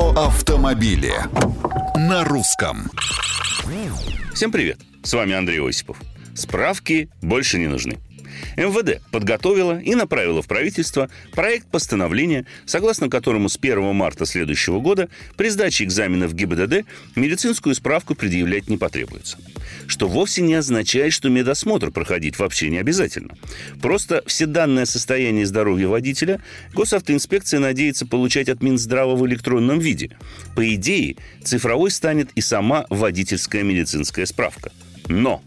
Про автомобили на русском. Всем привет! С вами Андрей Осипов. Справки больше не нужны. МВД подготовила и направила в правительство проект постановления, согласно которому с 1 марта следующего года при сдаче экзамена в ГИБДД медицинскую справку предъявлять не потребуется. Что вовсе не означает, что медосмотр проходить вообще не обязательно. Просто все данные о состоянии здоровья водителя госавтоинспекция надеется получать от Минздрава в электронном виде. По идее, цифровой станет и сама водительская медицинская справка. Но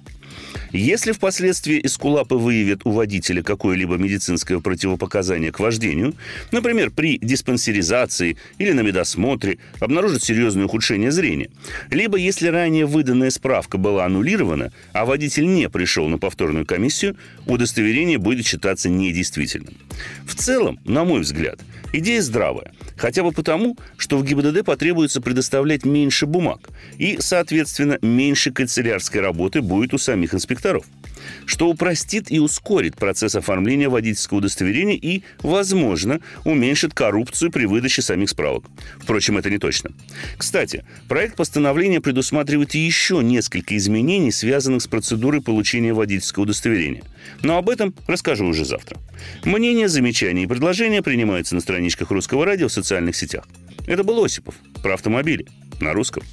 если впоследствии эскулапы выявят у водителя какое-либо медицинское противопоказание к вождению, например, при диспансеризации или на медосмотре, обнаружат серьезное ухудшение зрения, либо если ранее выданная справка была аннулирована, а водитель не пришел на повторную комиссию, удостоверение будет считаться недействительным. В целом, на мой взгляд, идея здравая, хотя бы потому, что в ГИБДД потребуется предоставлять меньше бумаг и, соответственно, меньше канцелярской работы будет у самих инспекторов инспекторов, что упростит и ускорит процесс оформления водительского удостоверения и, возможно, уменьшит коррупцию при выдаче самих справок. Впрочем, это не точно. Кстати, проект постановления предусматривает еще несколько изменений, связанных с процедурой получения водительского удостоверения. Но об этом расскажу уже завтра. Мнения, замечания и предложения принимаются на страничках Русского радио в социальных сетях. Это был Осипов про автомобили на русском.